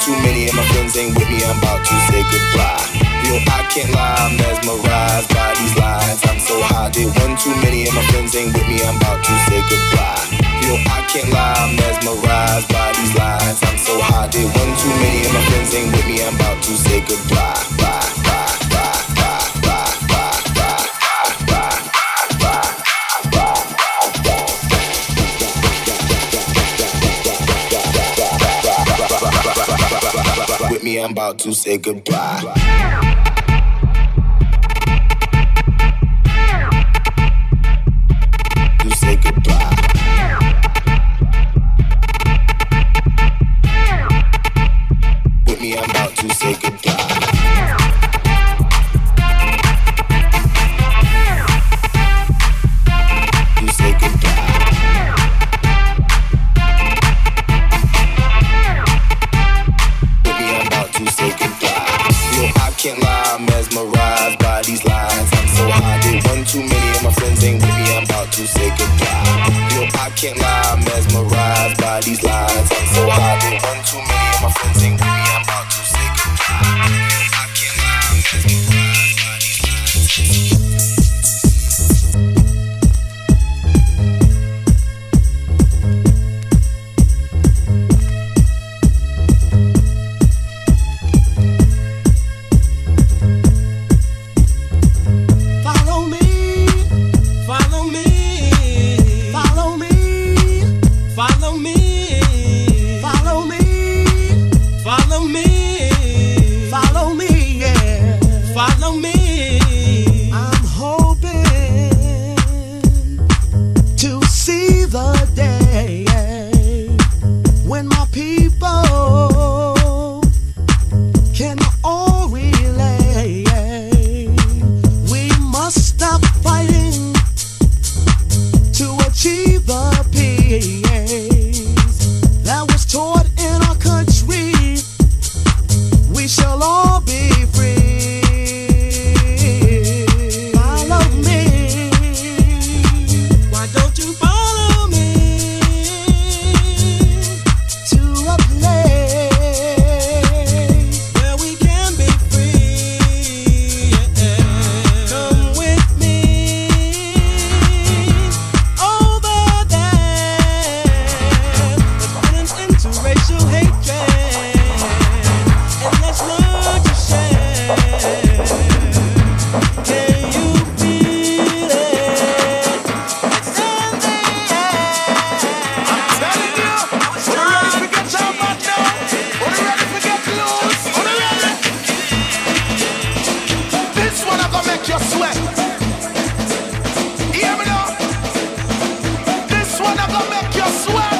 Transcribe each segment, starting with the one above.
too many of my friends ain't with me, I'm about to say goodbye. Yo, I can't lie, I'm mesmerized by these lies. I'm so high, did one too many of my friends ain't with me, I'm about to say goodbye. Yo, I can't lie, I'm mesmerized by these lies. I'm so high, did one too many of my friends ain't with me, I'm about to say goodbye. About to say goodbye. gonna go make you sweat.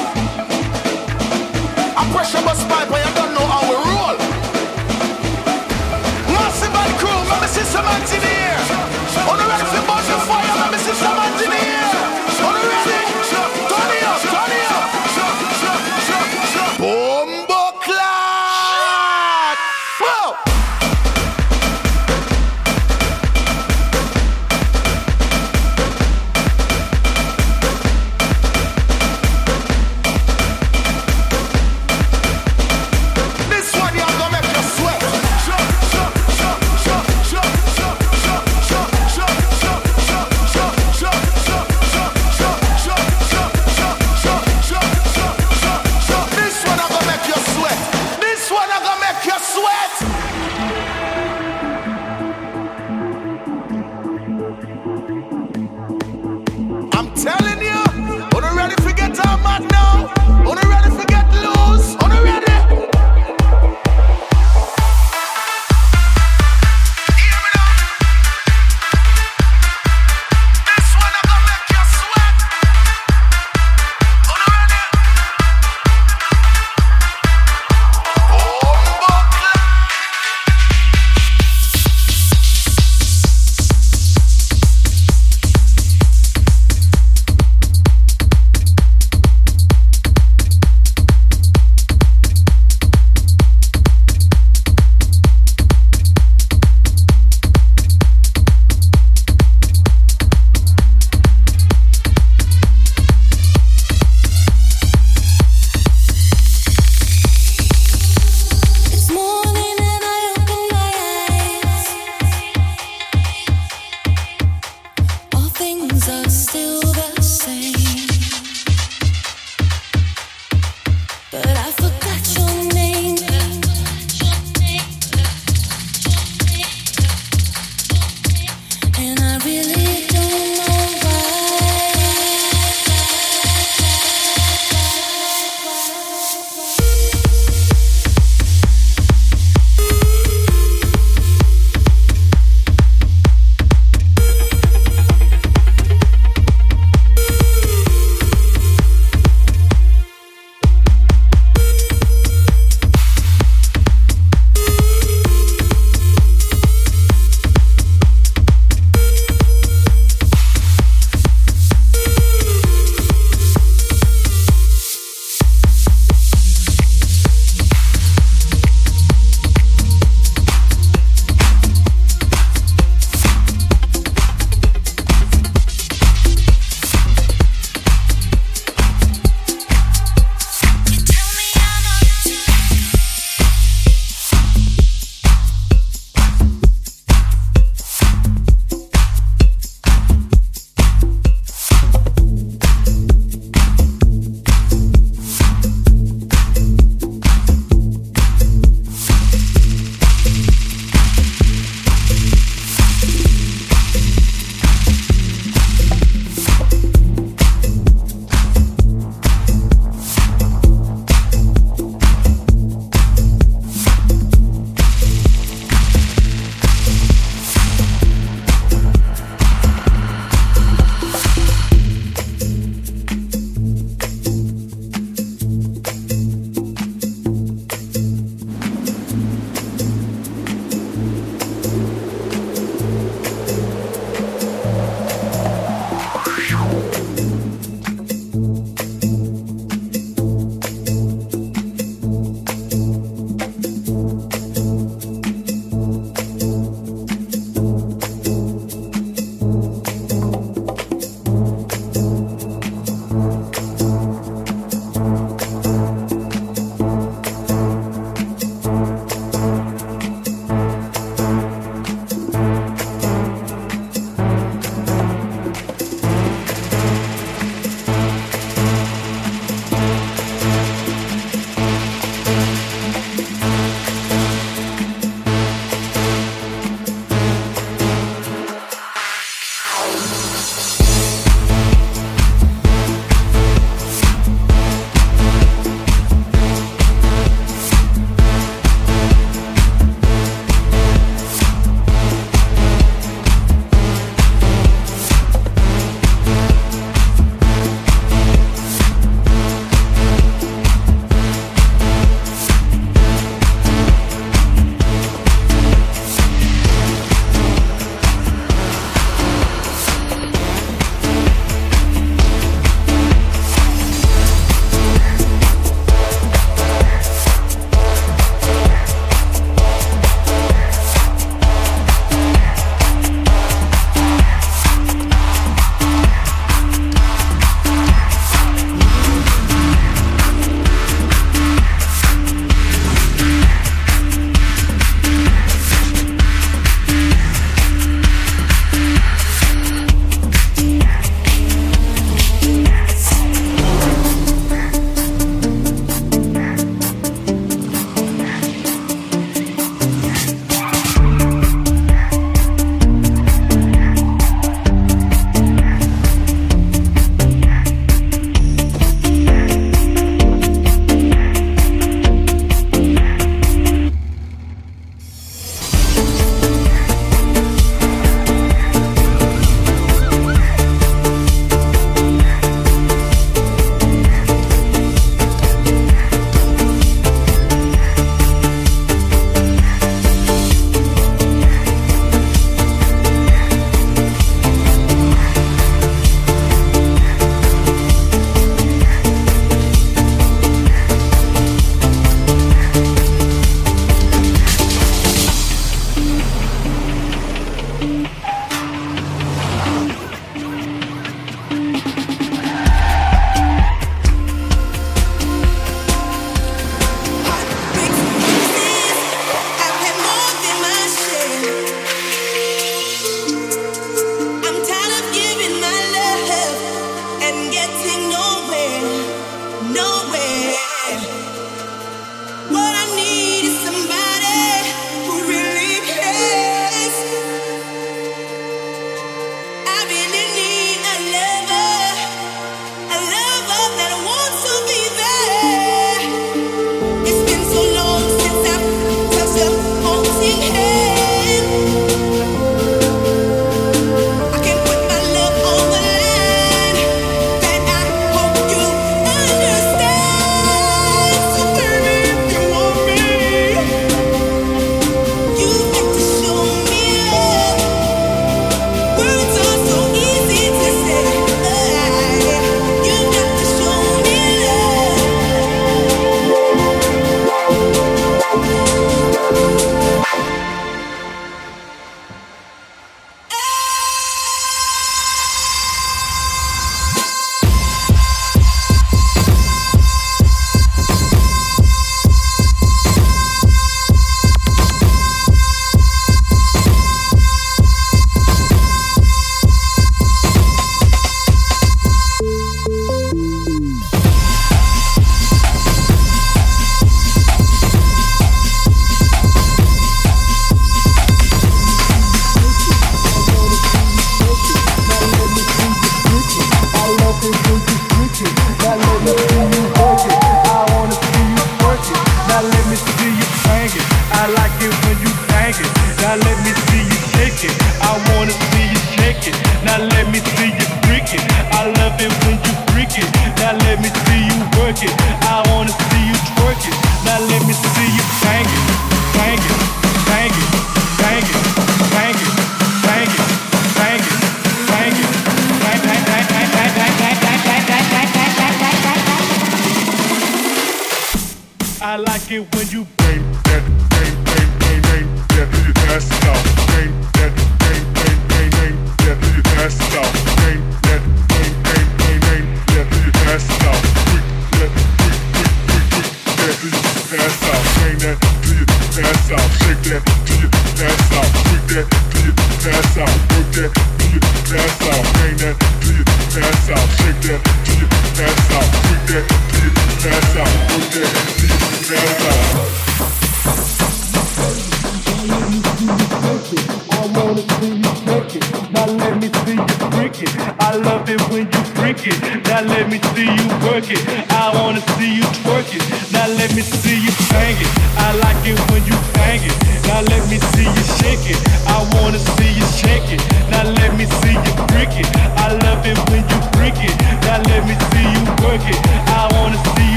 Now let me see you work it. I wanna see you twerk it. Now let me see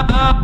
Yeah.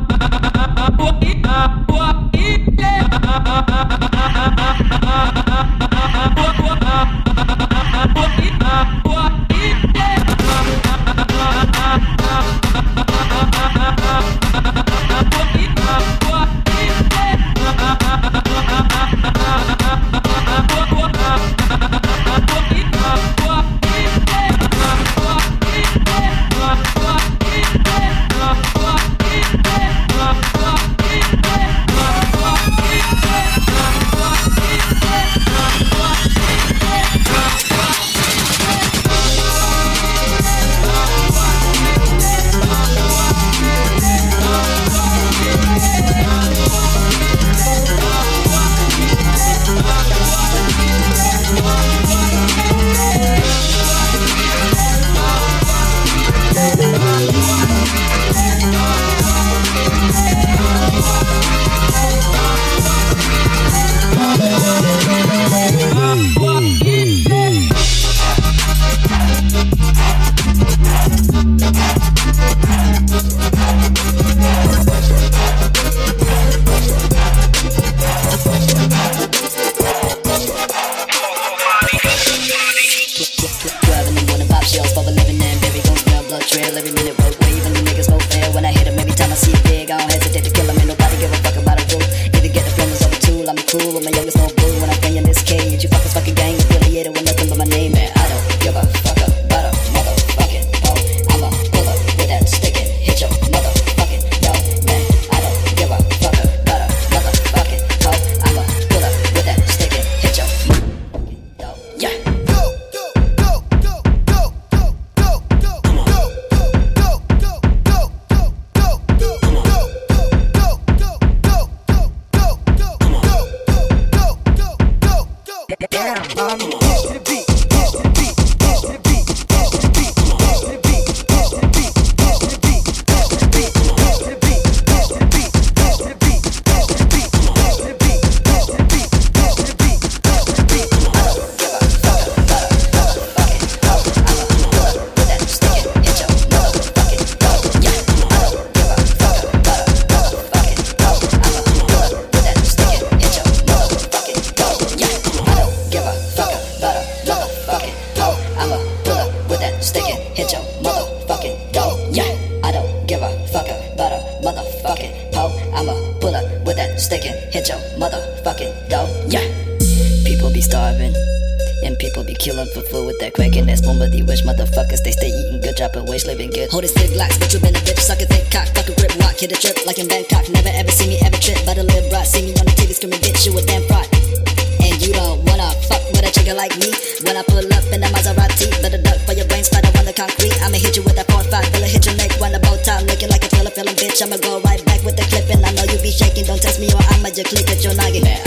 with that four five, feel hit your leg when about time, looking like a thriller, feeling bitch. I'ma go right back with the clip, and I know you be shaking. Don't test me or I'ma just click at your noggin. Yeah.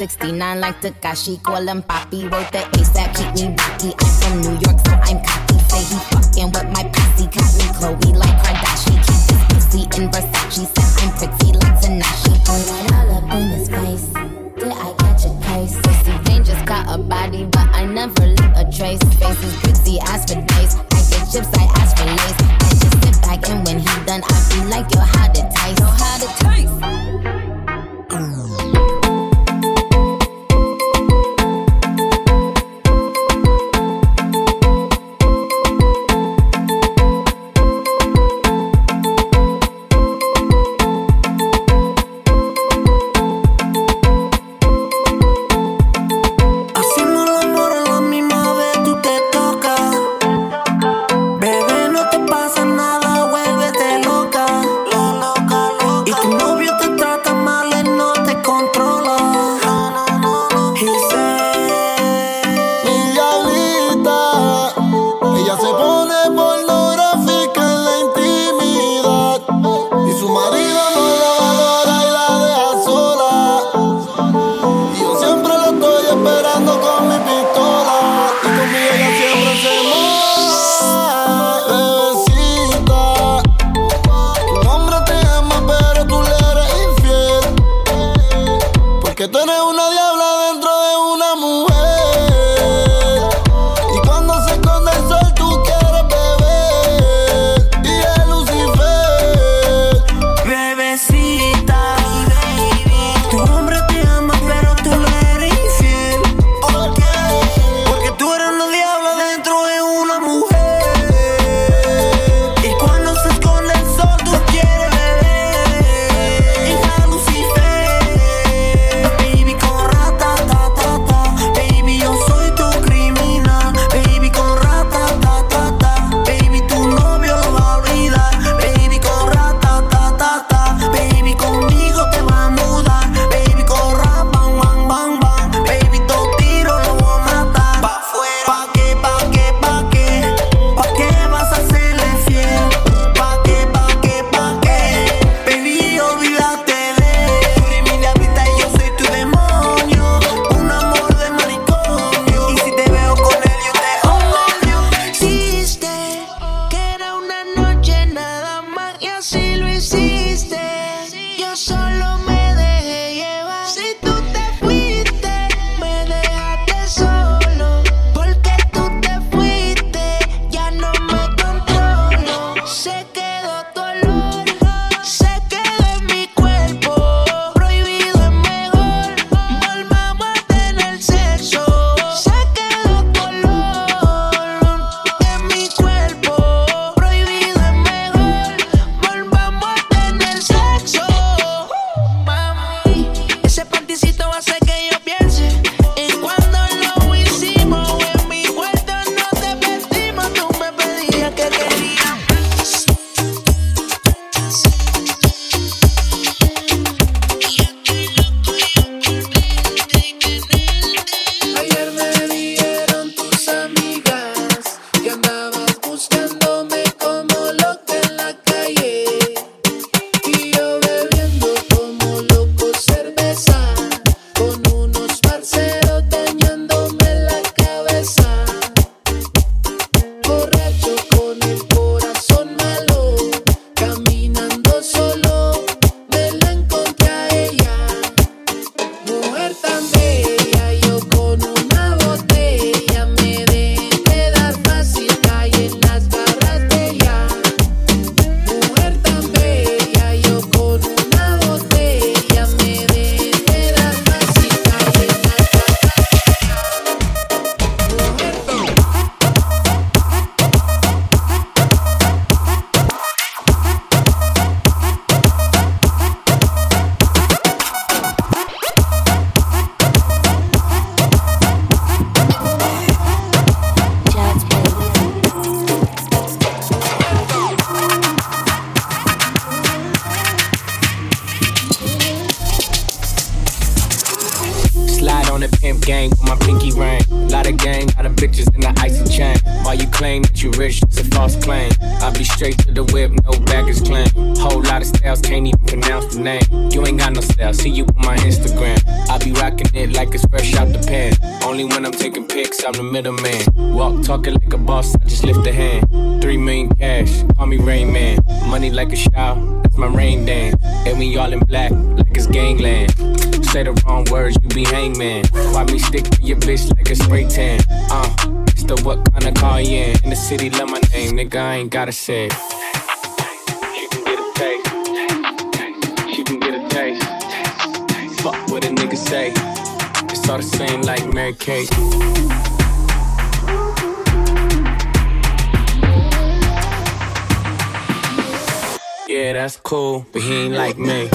69 like Tekashi. Call him Poppy. Wrote the ASAP. Keep me rocky. I'm from New York, so I'm cocky. Say he fucking with my pussy. Got me Khloe like Kardashian. Keep this pussy in Versace. Said I'm pretty like Tanashi. Put it all up in his face. Did I catch a case? Pussy Jane just got a body, but I never leave a trace. Face is pretty, ass for days. I get chips, I ask for lace. I just sit back and when he done, I feel like, yo, how to taste? Yo, how to taste? be hangman. Why me stick to your bitch like a spray tan? Uh, it's the what kind of car you in? In the city, love my name, nigga, I ain't gotta say. She can get a taste. She can get a taste. Fuck what a nigga say. It's all the same like Mary Kate. Yeah, that's cool, but he ain't like me.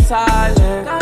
silent.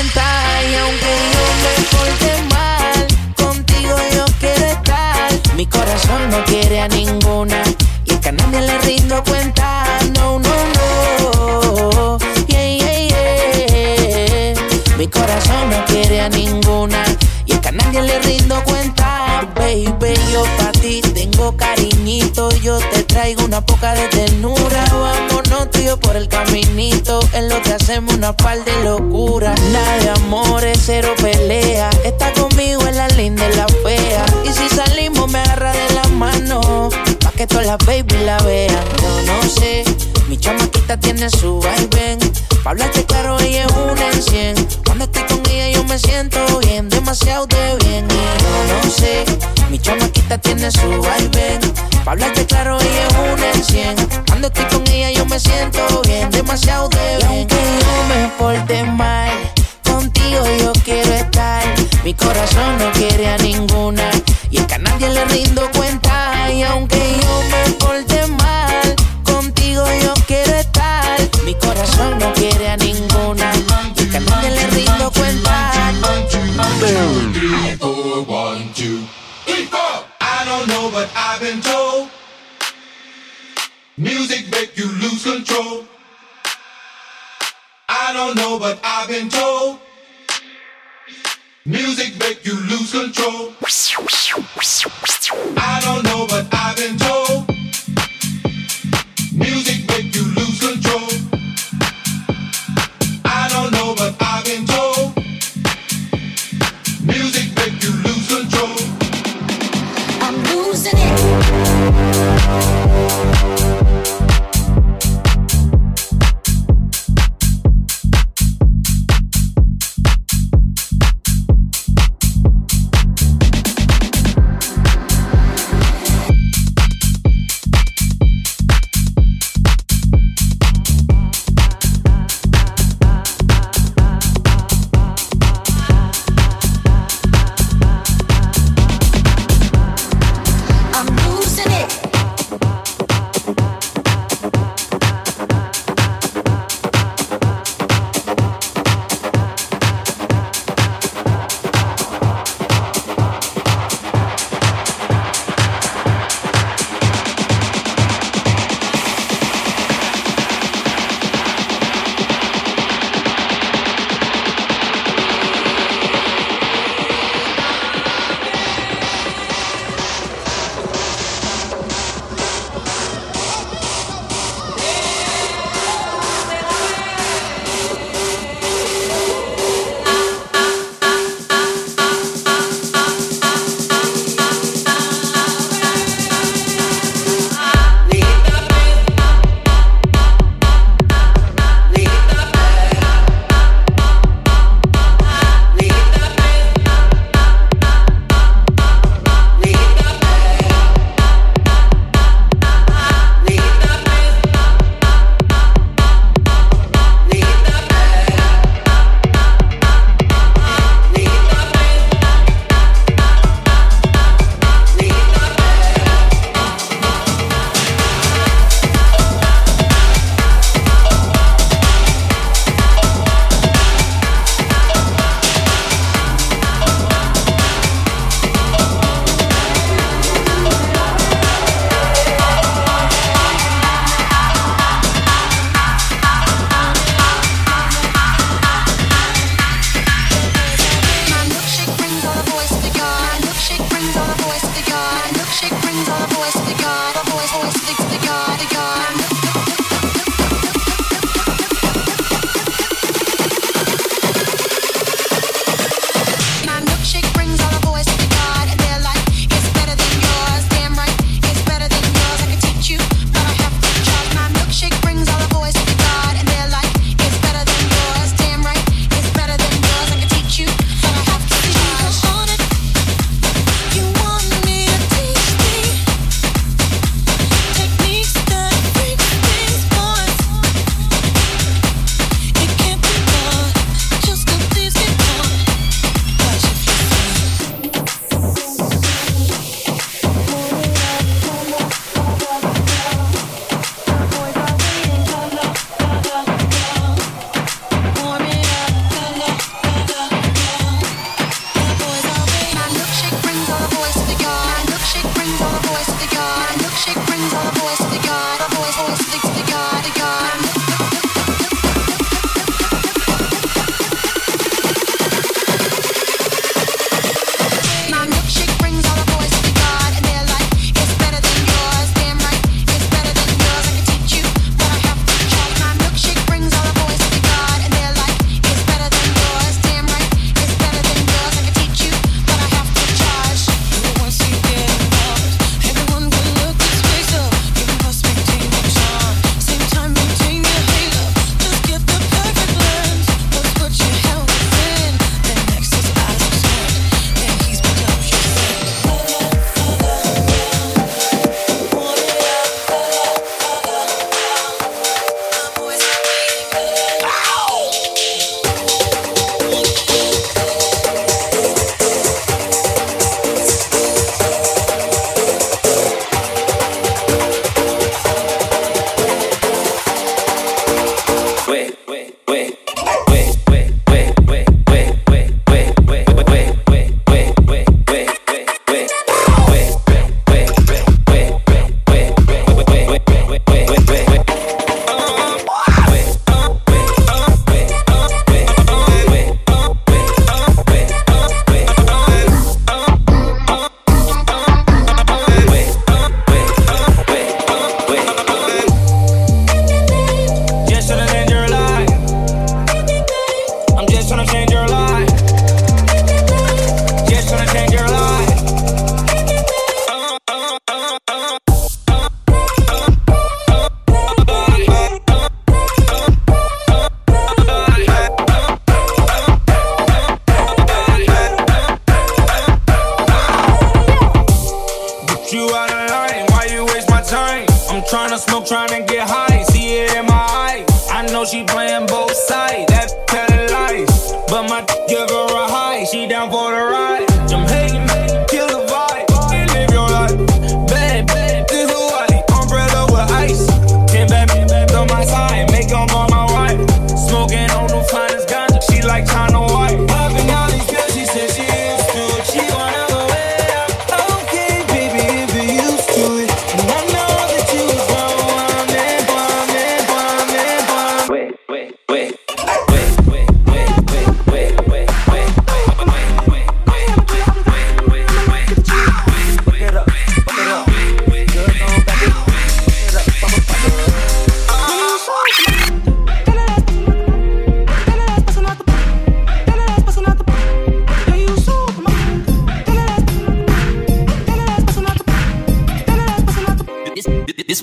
Y aunque yo me porte mal, contigo yo quiero estar. Mi corazón no quiere a ninguna. Y es que a nadie le rindo cuenta. No, no, no. Yeah, yeah, yeah. Mi corazón no quiere a ninguna. Y es que a nadie le rindo cuenta, baby. Yo pa' ti tengo cariñito. Yo te traigo una poca de ternura. Vámonos yo por el caminito. En lo que hacemos una par de locura. Nada de amores, cero pelea. Está conmigo en la linda y la fea. Y si salimos, me agarra de la mano. Pa' que todas las baby la vean. Yo no sé, mi chamaquita tiene su vaivén. Pa' hablarte claro, ella es una en cien. Cuando estoy con ella, yo me siento bien, demasiado de bien. Y yo no sé, mi chamaquita tiene su vaivén. Pa' hablarte claro, ella es una en cien. Cuando estoy con ella, yo me siento bien, demasiado de bien. Y aunque yo me porte mal, contigo yo quiero estar. Mi corazón no quiere a ninguna. Y es que a nadie le rindo cuenta. Y aunque yo me porte mal, contigo yo quiero estar. Mi corazón no quiere a ninguna. Y nadie le rindo cuenta. I don't know, but I've been told music make you lose control. I don't know, but I've been told music make you lose control.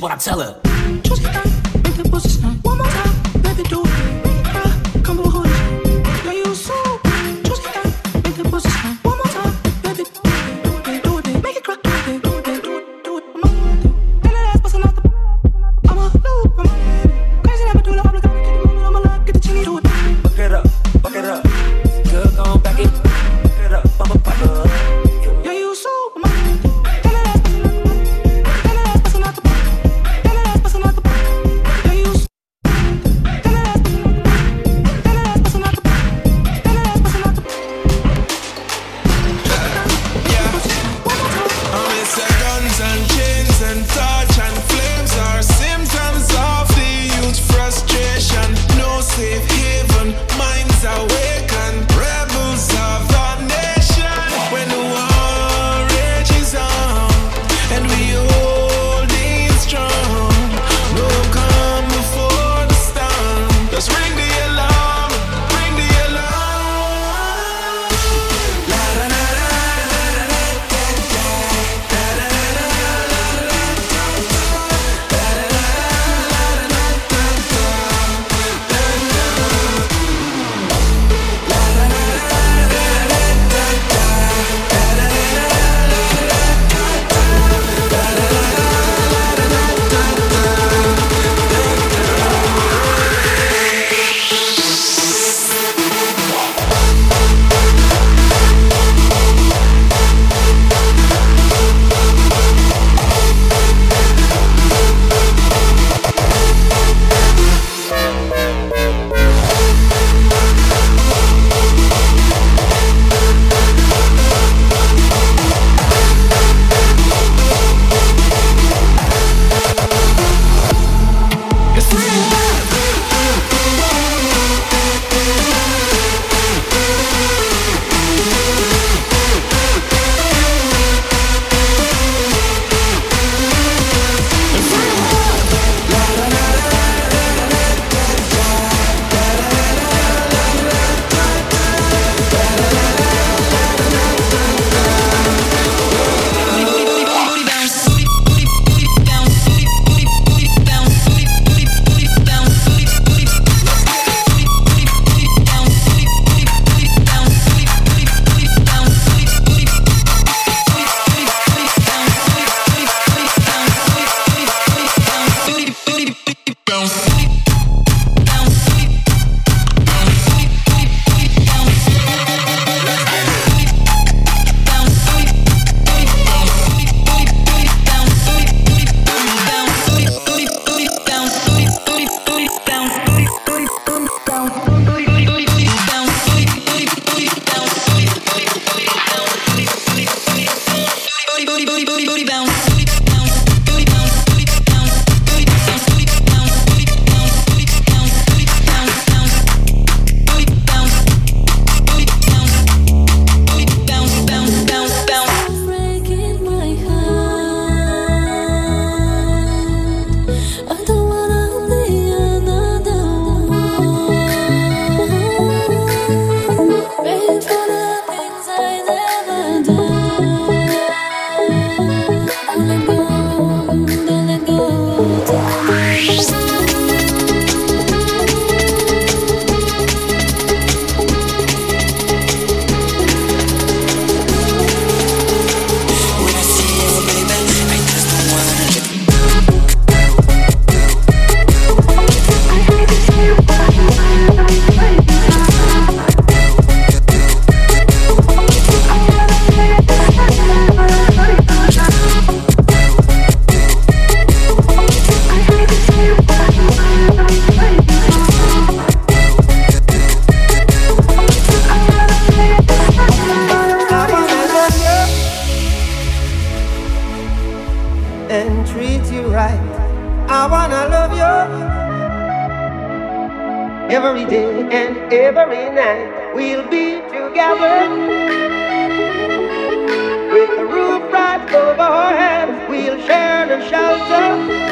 What I tell her. With the roof right over our head. We'll share the shelter